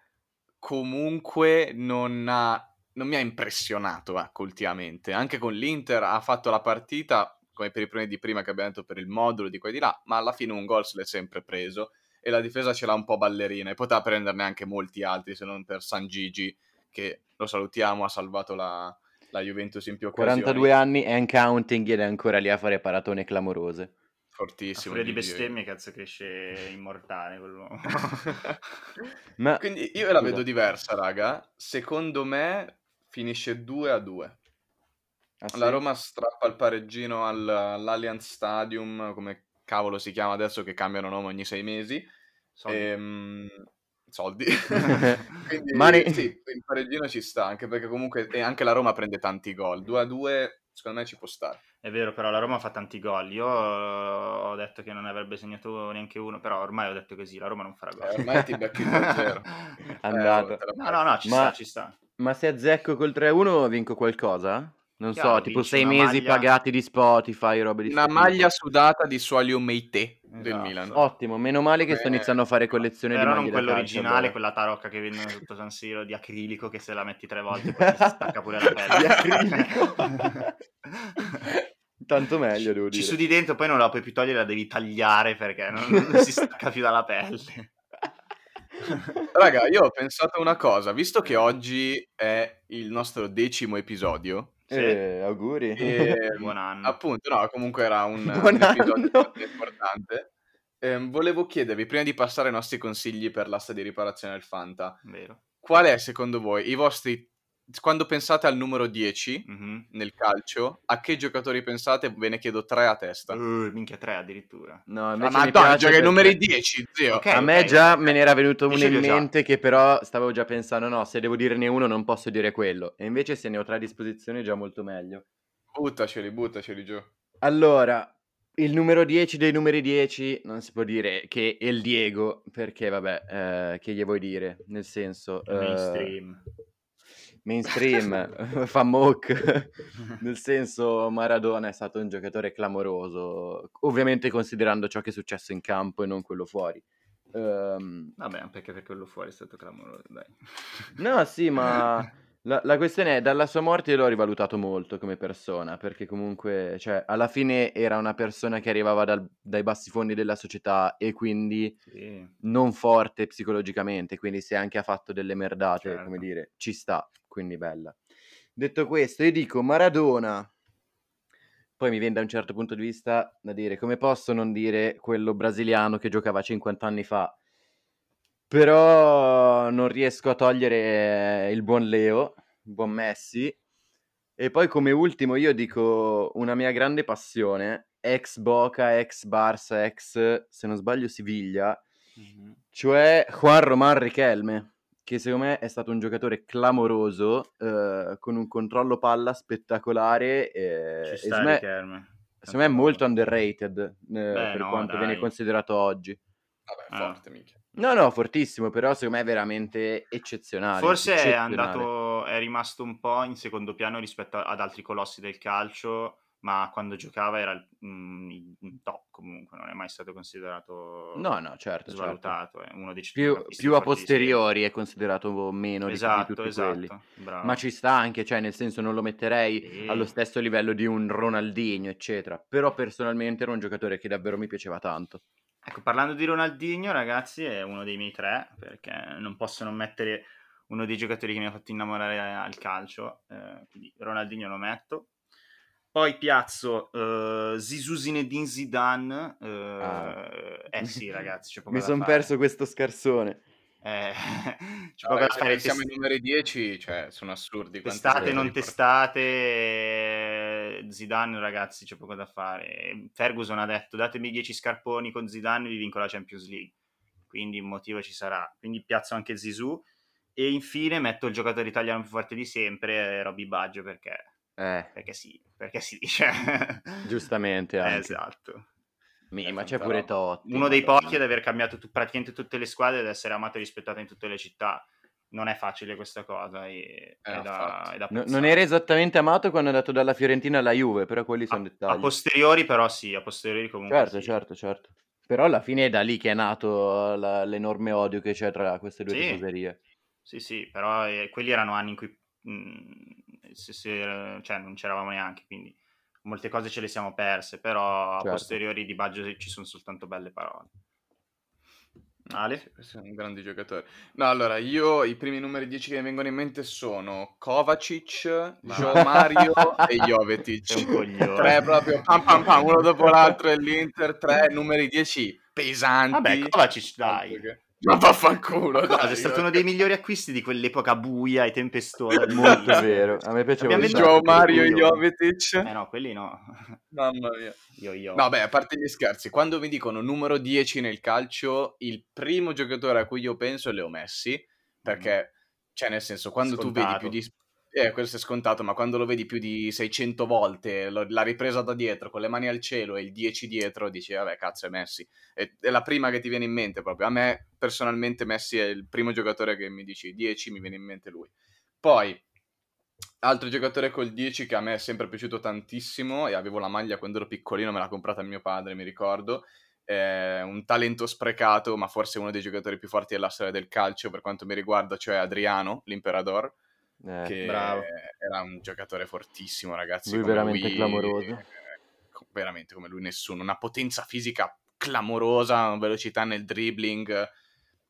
comunque non, ha, non mi ha impressionato ecco, ultimamente. Anche con l'Inter ha fatto la partita, come per i primi di prima che abbiamo detto, per il modulo di qua e di là, ma alla fine un gol se l'è sempre preso e la difesa ce l'ha un po' ballerina e poteva prenderne anche molti altri se non per San Gigi che lo salutiamo ha salvato la, la Juventus in più occasioni 42 anni and counting ed è ancora lì a fare paratone clamorose fortissimo. A di bestemmie, cazzo, cresce immortale quell'uomo. *laughs* Ma... Quindi io la vedo diversa, raga. Secondo me finisce 2 a 2. Ah, la Roma strappa il pareggino al, all'Allianz Stadium, come cavolo si chiama adesso, che cambiano nome ogni sei mesi. Soldi. Ehm, soldi. *laughs* Quindi Mani... sì, il pareggino ci sta, anche perché comunque anche la Roma prende tanti gol. 2 a 2 secondo me ci può stare. È vero, però la Roma fa tanti gol. Io ho detto che non avrebbe segnato neanche uno, però ormai ho detto così, la Roma non farà gol. Eh, ormai ti becchi il zero. *laughs* Andato. Eh, no, no, no, ci ma, sta, ci sta. Ma se azzecco col 3-1 vinco qualcosa? Non Chiaro, so, tipo sei mesi maglia... pagati di Spotify, robe di Una maglia sudata di Suolio Meite. Del Esatto. Milan. Ottimo, meno male che sto Eh, iniziando a fare collezione di Però maglie non quello originale, quella tarocca che vendono sotto San Siro di acrilico che se la metti tre volte poi si *laughs* stacca pure la pelle. Di acrilico. *laughs* Tanto meglio, devo Ci dire. sudi dentro, poi non la puoi più togliere, la devi tagliare perché non, *laughs* non si stacca più dalla pelle. Raga, io ho pensato una cosa, visto che oggi è il nostro decimo episodio, Sì. Eh, auguri. e, *laughs* Buon anno. appunto, no, comunque era un, *laughs* un episodio importante. Ehm, volevo chiedervi, prima di passare ai nostri consigli per l'asta di riparazione del Fanta, Vero. qual è secondo voi i vostri, quando pensate al numero 10 Mhm. nel calcio, a che giocatori pensate? Ve ne chiedo tre a testa. Uh, minchia, tre addirittura. No, Ah, invece ma mi piace gioca i perché- numeri 10, zio. Ok. A me già me ne era venuto uno in già. mente che però stavo già pensando, no, se devo dirne uno non posso dire quello. E invece se ne ho tre a disposizione è già molto meglio. Buttaceli, buttaceli giù. Allora, il numero 10 dei numeri 10 non si può dire che è il Diego, perché vabbè, eh, che gli vuoi dire? Nel senso... eh, Mainstream. *laughs* *laughs* fa mock, *laughs* nel senso Maradona è stato un giocatore clamoroso, ovviamente considerando ciò che è successo in campo e non quello fuori. Ehm, Vabbè, perché per quello fuori è stato clamoroso, dai. No, sì, ma la, la questione è, dalla sua morte io l'ho rivalutato molto come persona, perché comunque, cioè, alla fine era una persona che arrivava dal- dai bassi fondi della società e quindi Sì. non forte psicologicamente, quindi se anche ha fatto delle merdate, Certo. come dire, ci sta, quindi bella. Detto questo, io dico Maradona, poi mi viene da un certo punto di vista da dire, come posso non dire quello brasiliano che giocava 50 anni fa? Però non riesco a togliere il buon Leo, il buon Messi. E poi come ultimo io dico una mia grande passione, ex Boca, ex Barça, ex, se non sbaglio, Siviglia, Mhm. cioè Juan Román Riquelme, che secondo me è stato un giocatore clamoroso, eh, con un controllo palla spettacolare e, Ci sta secondo me, Riquelme. secondo me è molto underrated eh, Beh, per no, quanto dai. viene considerato oggi. Vabbè, Ah. forte, minchia. No, no, fortissimo, però secondo me è veramente eccezionale. Forse è eccezionale. andato, è rimasto un po' in secondo piano rispetto ad altri colossi del calcio, ma quando giocava era il- mm, top comunque, non è mai stato considerato No, no, certo, certo. svalutato, è uno dei Più, più a posteriori è considerato meno di- di, Esatto, tutti esatto. Ma ci sta anche, cioè nel senso non lo metterei Sì. allo stesso livello di un Ronaldinho, eccetera. Però personalmente era un giocatore che davvero mi piaceva tanto. Ecco, parlando di Ronaldinho, ragazzi, è uno dei miei tre, perché non posso non mettere uno dei giocatori che mi ha fatto innamorare al calcio, eh, quindi Ronaldinho lo metto. Poi piazzo eh, Zizou Zinedine Zidane, eh, Ah. eh sì ragazzi, c'è *laughs* poco Mi sono perso questo scarsone. Eh, *laughs* c'è poco Vabbè, da se fare. Test- ai numeri 10, cioè, sono assurdi. testate, non testate, eh, Zidane ragazzi c'è poco da fare. Ferguson ha detto datemi 10 scarponi con Zidane e vi vinco la Champions League, quindi un motivo ci sarà. Quindi piazzo anche Zizou e infine metto il giocatore italiano più forte di sempre, eh, Robby Baggio, perché, Eh, perché sì, perché si *laughs* dice. giustamente anche. esatto. Mi- È ma c'è pure. Totti. Uno dei pochi ad aver cambiato tu- praticamente tutte le squadre ed essere amato e rispettato in tutte le città. Non è facile questa cosa e, è, da, è da No- non era esattamente amato quando è andato dalla Fiorentina alla Juve, però quelli sono a, dettagli. a posteriori però sì, a posteriori comunque Certo, sì. certo, certo. Però alla fine è da lì che è nato la- l'enorme odio che c'è tra queste due Sì. tifoserie. Sì, sì, però eh, quelli erano anni in cui mh, se- se- cioè, non c'eravamo neanche, quindi molte cose ce le siamo perse, però a Certo. posteriori di Baggio ci sono soltanto belle parole. Ale? Sì, è un grande giocatore. No, allora, io i primi numeri 10 che mi vengono in mente sono Kovacic, Ma- Mario *laughs* e Jovetic. Tre proprio pam pam pam, uno dopo l'altro e l'Inter, tre numeri 10 pesanti. Vabbè, Kovacic, dai. Che- Ma vaffanculo, dai. è stato uno dei migliori acquisti di quell'epoca buia e tempestosa. *laughs* Molto vero. A me piaceva Abbiamo sacco. Joe Mario e. Jovetic. Eh no, quelli no. Mamma mia. Io, io. No, beh, a parte gli scherzi, quando mi dicono numero 10 nel calcio, il primo giocatore a cui io penso è Leo Messi, perché, cioè, nel senso, quando tu vedi Scontato. più di... Eh, questo è scontato, ma quando lo vedi più di 600 volte, lo- la ripresa da dietro, con le mani al cielo e il 10 dietro, dici, vabbè, cazzo, è Messi. È, è la prima che ti viene in mente proprio. A me, personalmente, Messi è il primo giocatore che mi dici 10, mi viene in mente lui. Poi, altro giocatore col 10 che a me è sempre piaciuto tantissimo, e avevo la maglia quando ero piccolino, me l'ha comprata mio padre, mi ricordo, è un talento sprecato, ma forse uno dei giocatori più forti della storia del calcio per quanto mi riguarda, cioè Adriano, l'imperador, eh, che bravo. era un giocatore fortissimo, ragazzi. Lui veramente lui, clamoroso. Eh, veramente come lui nessuno, una potenza fisica clamorosa, una velocità nel dribbling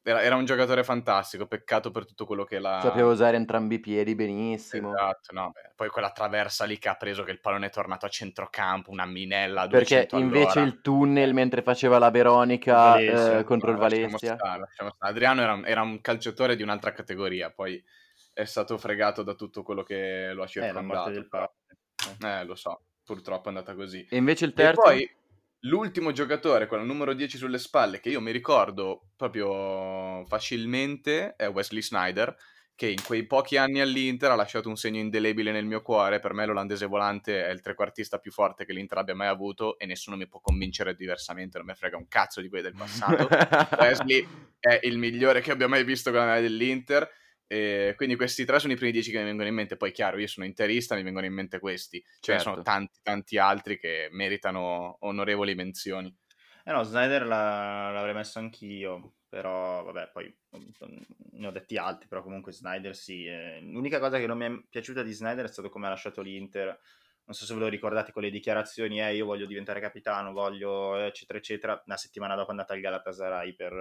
era, era, un giocatore fantastico, peccato per tutto quello che l'ha... Sapeva usare entrambi i piedi benissimo. Esatto, no, beh. poi quella traversa lì che ha preso, che il pallone è tornato a centrocampo, una minella Perché invece il tunnel mentre faceva la Veronica eh, contro il Valencia... Stare, stare. Adriano era, era, un calciatore di un'altra categoria, poi è stato fregato da tutto quello che lo ha circondato. Eh, eh, lo so, purtroppo è andata così. E invece il terzo... E poi L'ultimo giocatore con il numero 10 sulle spalle che io mi ricordo proprio facilmente è Wesley Snyder, che in quei pochi anni all'Inter ha lasciato un segno indelebile nel mio cuore. Per me l'olandese volante è il trequartista più forte che l'Inter abbia mai avuto e nessuno mi può convincere diversamente, non mi frega un cazzo di quelli del passato. *laughs* Wesley è il migliore che abbia mai visto con la maglia dell'Inter e quindi questi tre sono i primi dieci che mi vengono in mente. Poi, chiaro, io sono interista, mi vengono in mente questi. Ce certo. ne sono certo. tanti, tanti altri che meritano onorevoli menzioni. Eh no, Snyder la, l'avrei messo anch'io, però vabbè, poi ne ho detti altri, però comunque Snyder sì. Eh, l'unica cosa che non mi è piaciuta di Snyder è stato come ha lasciato l'Inter non so se ve lo ricordate con le dichiarazioni, eh, io voglio diventare capitano, voglio, eccetera, eccetera. Una settimana dopo è andata al Galatasaray per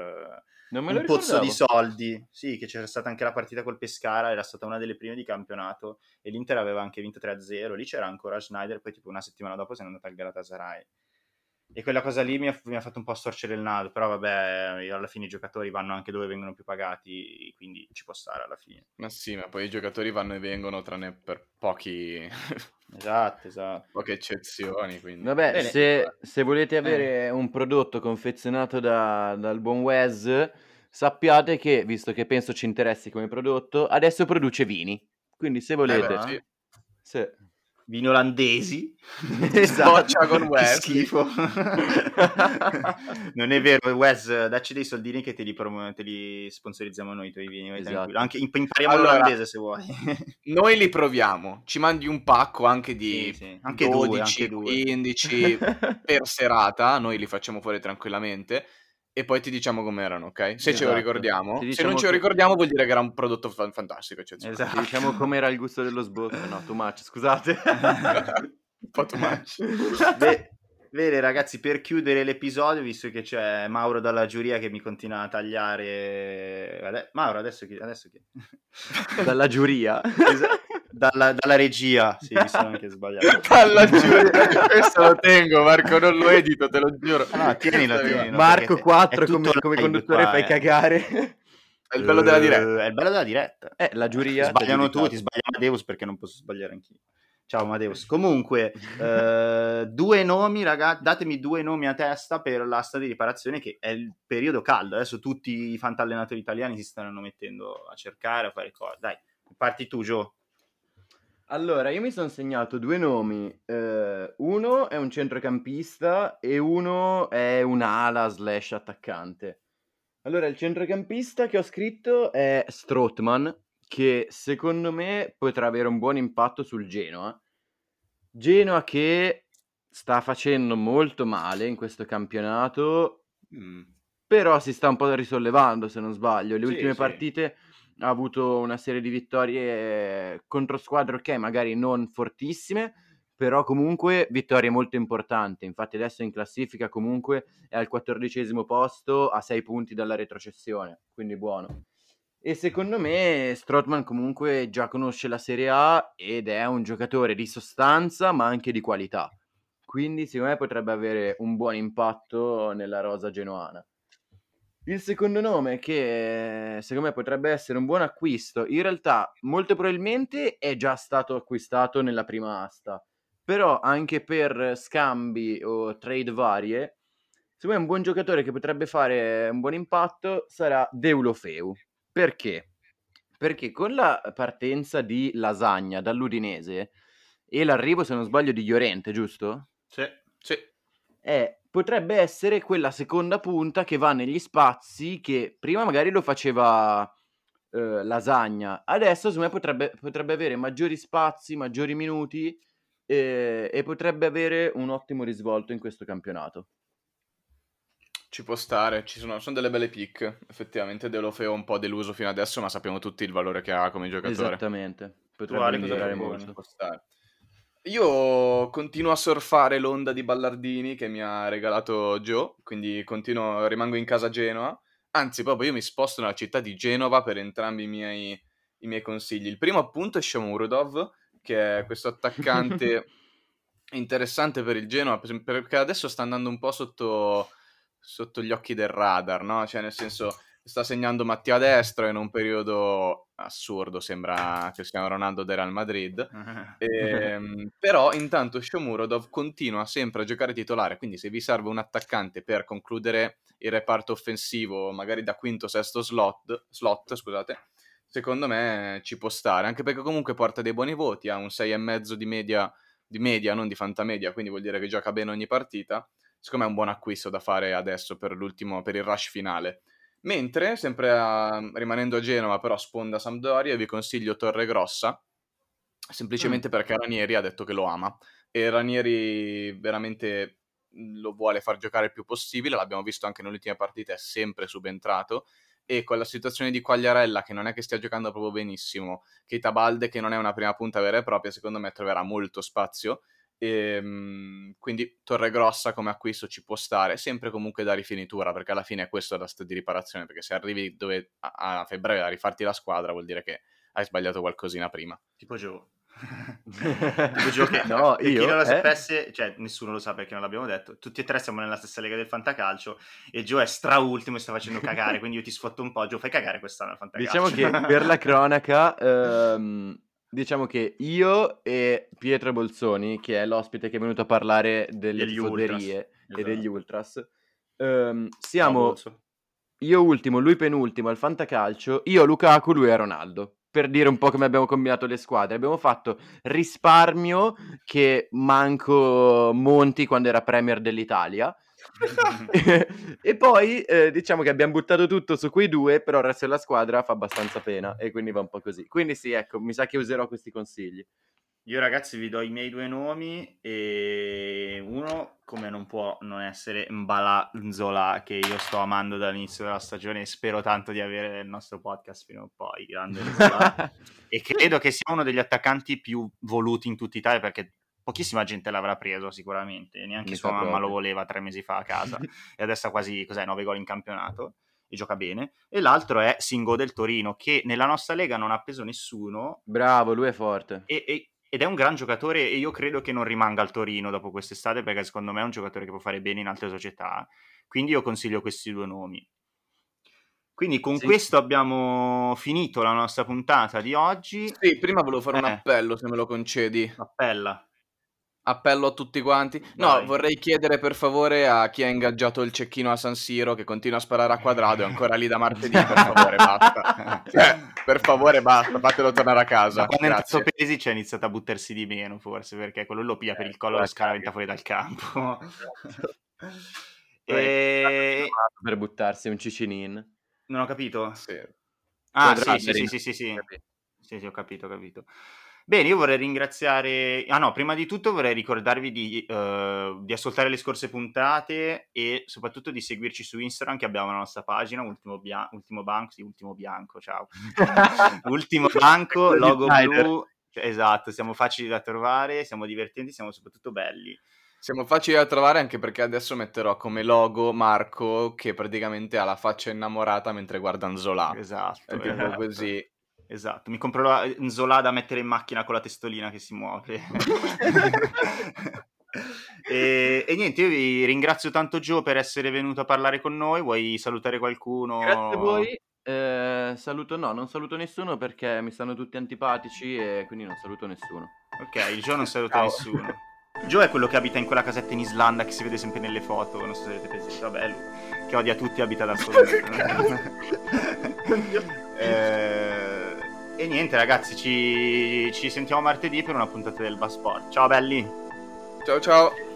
me un pozzo di soldi. Sì, che c'era stata anche la partita col Pescara, era stata una delle prime di campionato e l'Inter aveva anche vinto 3-0. Lì c'era ancora Schneider, poi tipo una settimana dopo se n'è andata al Galatasaray. E quella cosa lì mi ha, mi ha, fatto un po' storcere il naso, però vabbè, alla fine i giocatori vanno anche dove vengono più pagati, quindi ci può stare alla fine. Ma sì, ma poi i giocatori vanno e vengono tranne per pochi... *laughs* esatto, esatto. Poche eccezioni, quindi... Vabbè, se, se, volete eh. avere eh. un prodotto confezionato da, dal buon Wes, sappiate che, visto che penso ci interessi come prodotto, adesso produce vini. Quindi se volete... Eh beh, sì. Se vini olandesi. *laughs* Esatto, con Wes. schifo. *laughs* non è vero, Wes, dacci dei soldini che te li, prom- te li sponsorizziamo noi i tuoi vini. Esatto. Anche impariamo allora, l'olandese se vuoi. *laughs* noi li proviamo, ci mandi un pacco anche di sì, sì. Anche 12, due, anche 15 per serata, noi li facciamo fuori tranquillamente e poi ti diciamo com'erano, ok? Se esatto. ce lo esatto. ricordiamo. Diciamo se non ce lo ricordiamo vuol dire che era un prodotto fan- fantastico. Cioè, esatto. Ti diciamo *laughs* com'era il gusto dello sbocco. No, too much, scusate. *laughs* un po' too much. *laughs* Beh, Bene ragazzi, per chiudere l'episodio, visto che c'è Mauro dalla giuria che mi continua a tagliare... Mauro, adesso chi? Adesso chi? dalla giuria? Esatto. Dalla, dalla, regia, sì, mi sono anche sbagliato. *laughs* dalla *laughs* giuria, questo lo tengo Marco, non lo edito, te lo giuro. No, tienilo, tienilo. Marco 4 come, come conduttore qua, fai eh. cagare. È il bello della diretta. È il bello della diretta. Eh, la giuria... Sbagliano tutti, sbaglia Amadeus perché non posso sbagliare anch'io. Ciao Amadeus. *laughs* Comunque, eh, due nomi, ragazzi, datemi due nomi a testa per l'asta di riparazione, che è il periodo caldo. Adesso tutti i fantallenatori italiani si stanno mettendo a cercare, a fare cose. Dai, parti tu, Gio. Allora, io mi sono segnato due nomi. Eh, uno è un centrocampista e uno è un'ala slash attaccante. Allora, il centrocampista che ho scritto è Strootman, che secondo me potrà avere un buon impatto sul Genoa. Genoa che sta facendo molto male in questo campionato, mm. però si sta un po' risollevando se non sbaglio. Le sì, ultime sì. partite ha avuto una serie di vittorie contro squadre, ok, magari non fortissime, però comunque vittorie molto importanti. Infatti adesso in classifica comunque è al quattordicesimo posto a sei punti dalla retrocessione, quindi buono. E secondo me Strotman comunque già conosce la Serie A ed è un giocatore di sostanza ma anche di qualità. Quindi secondo me potrebbe avere un buon impatto nella rosa genoana. Il secondo nome che secondo me potrebbe essere un buon acquisto, in realtà molto probabilmente è già stato acquistato nella prima asta, però anche per scambi o trade varie, secondo me un buon giocatore che potrebbe fare un buon impatto sarà Deulofeu. Perché? Perché con la partenza di Lasagna dall'Udinese e l'arrivo, se non sbaglio, di Llorente, giusto? Sì, sì. Eh, potrebbe essere quella seconda punta che va negli spazi che prima magari lo faceva eh, Lasagna, adesso secondo me potrebbe, potrebbe avere maggiori spazi, maggiori minuti eh, e potrebbe avere un ottimo risvolto in questo campionato. Ci può stare, ci sono, sono delle belle pick. Effettivamente Delofeo un po' deluso fino adesso, ma sappiamo tutti il valore che ha come giocatore. Esattamente. Potrebbe migliorare molto. Può stare. Io continuo a surfare l'onda di Ballardini che mi ha regalato Joe, quindi continuo, rimango in casa a Genoa. Anzi, proprio io mi sposto nella città di Genova per entrambi i miei, i miei consigli. Il primo appunto è Shomurodov, che è questo attaccante *laughs* interessante per il Genoa, perché adesso sta andando un po' sotto, sotto gli occhi del radar, no? Cioè, nel senso, sta segnando Mattia a destra in un periodo assurdo, sembra Cristiano Ronaldo del Real Madrid. e, *laughs* ehm, però intanto Shomurodov continua sempre a giocare titolare, quindi se vi serve un attaccante per concludere il reparto offensivo, magari da quinto o sesto slot, slot scusate, secondo me ci può stare, anche perché comunque porta dei buoni voti, ha un 6,5 di media, di media, non di fantamedia, quindi vuol dire che gioca bene ogni partita. Secondo me è un buon acquisto da fare adesso per l'ultimo, per il rush finale. Mentre, sempre a, rimanendo a Genova, però sponda Sampdoria, vi consiglio Torre Grossa, semplicemente mm. perché Ranieri ha detto che lo ama. E Ranieri veramente lo vuole far giocare il più possibile, l'abbiamo visto anche nelle ultime partite, è sempre subentrato e con la situazione di Quagliarella che non è che stia giocando proprio benissimo, Keita Balde che non è una prima punta vera e propria, secondo me troverà molto spazio e, ehm, quindi Torregrossa come acquisto ci può stare, sempre comunque da rifinitura, perché alla fine è questo la stato di riparazione, perché se arrivi dove, a, a febbraio a rifarti la squadra vuol dire che hai sbagliato qualcosina prima. Tipo Joe. *laughs* tipo Joe che, *laughs* no, io, chi non lo eh? sapesse, cioè nessuno lo sa perché non l'abbiamo detto, tutti e tre siamo nella stessa lega del fantacalcio e Joe è straultimo e sta facendo cagare, quindi io ti sfotto un po', Joe fai cagare quest'anno al fantacalcio. Diciamo che per la *laughs* cronaca... Ehm Diciamo che io e Pietro Bolzoni, che è l'ospite che è venuto a parlare delle degli esatto. e degli ultras, ehm, siamo io ultimo, lui penultimo al fantacalcio, io Lukaku, lui e Ronaldo. Per dire un po' come abbiamo combinato le squadre, abbiamo fatto risparmio che manco Monti quando era Premier dell'Italia *laughs* e poi eh, diciamo che abbiamo buttato tutto su quei due, però il resto della squadra fa abbastanza pena e quindi va un po' così. Quindi sì, ecco, mi sa che userò questi consigli. Io ragazzi vi do i miei due nomi e uno come non può non essere Mbala Nzola che io sto amando dall'inizio della stagione e spero tanto di avere nel nostro podcast fino a poi, grande Nzola *laughs* e credo che sia uno degli attaccanti più voluti in tutta Italia perché pochissima gente l'avrà preso sicuramente, neanche Mi sua mamma proprio. lo voleva tre mesi fa a casa *laughs* e adesso ha quasi, cos'è, 9 gol in campionato e gioca bene. E l'altro è Singo del Torino che nella nostra lega non ha preso nessuno. Bravo, lui è forte. E, e, ed è un gran giocatore e io credo che non rimanga al Torino dopo quest'estate perché secondo me è un giocatore che può fare bene in altre società. Quindi io consiglio questi due nomi. Quindi con sì. questo abbiamo finito la nostra puntata di oggi. Sì, prima volevo fare eh. un appello se me lo concedi. Appella appello a tutti quanti. No, Vai. vorrei chiedere per favore a chi ha ingaggiato il cecchino a San Siro che continua a sparare a quadrato, è ancora lì da martedì, per *laughs* favore, basta. *laughs* Cioè, per favore, basta, fatelo tornare a casa. quando è entrato Pesi c'è iniziato a buttarsi di meno, forse, perché quello lo piglia per il collo e lo scaraventa fuori dal campo. *laughs* e... Per buttarsi un cicinin. Non ho capito? Sì. Ah, sì, sì, sì, sì, sì, sì. Sì, sì, ho capito, ho capito. Bene, io vorrei ringraziare... Ah no, prima di tutto vorrei ricordarvi di, uh, di, ascoltare le scorse puntate e soprattutto di seguirci su Instagram che abbiamo la nostra pagina, Ultimo, Bia- Ultimo Banco, sì, Ultimo Bianco, ciao. *laughs* Ultimo Banco, logo blu, esatto, siamo facili da trovare, siamo divertenti, siamo soprattutto belli. Siamo facili da trovare anche perché adesso metterò come logo Marco che praticamente ha la faccia innamorata mentre guarda Zola. Esatto. È tipo esatto. così Esatto, mi compro la Zola da mettere in macchina con la testolina che si muove. *laughs* e, e, niente, io vi ringrazio tanto Gio per essere venuto a parlare con noi. Vuoi salutare qualcuno? Grazie a voi. Eh, saluto no, non saluto nessuno perché mi stanno tutti antipatici e quindi non saluto nessuno. Ok, Gio non *laughs* saluta nessuno. Joe è quello che abita in quella casetta in Islanda che si vede sempre nelle foto, non so se avete presente. Vabbè, lui, che odia tutti abita da solo. *laughs* eh, e niente ragazzi, ci, ci sentiamo martedì per una puntata del Basport. Ciao belli! Ciao ciao!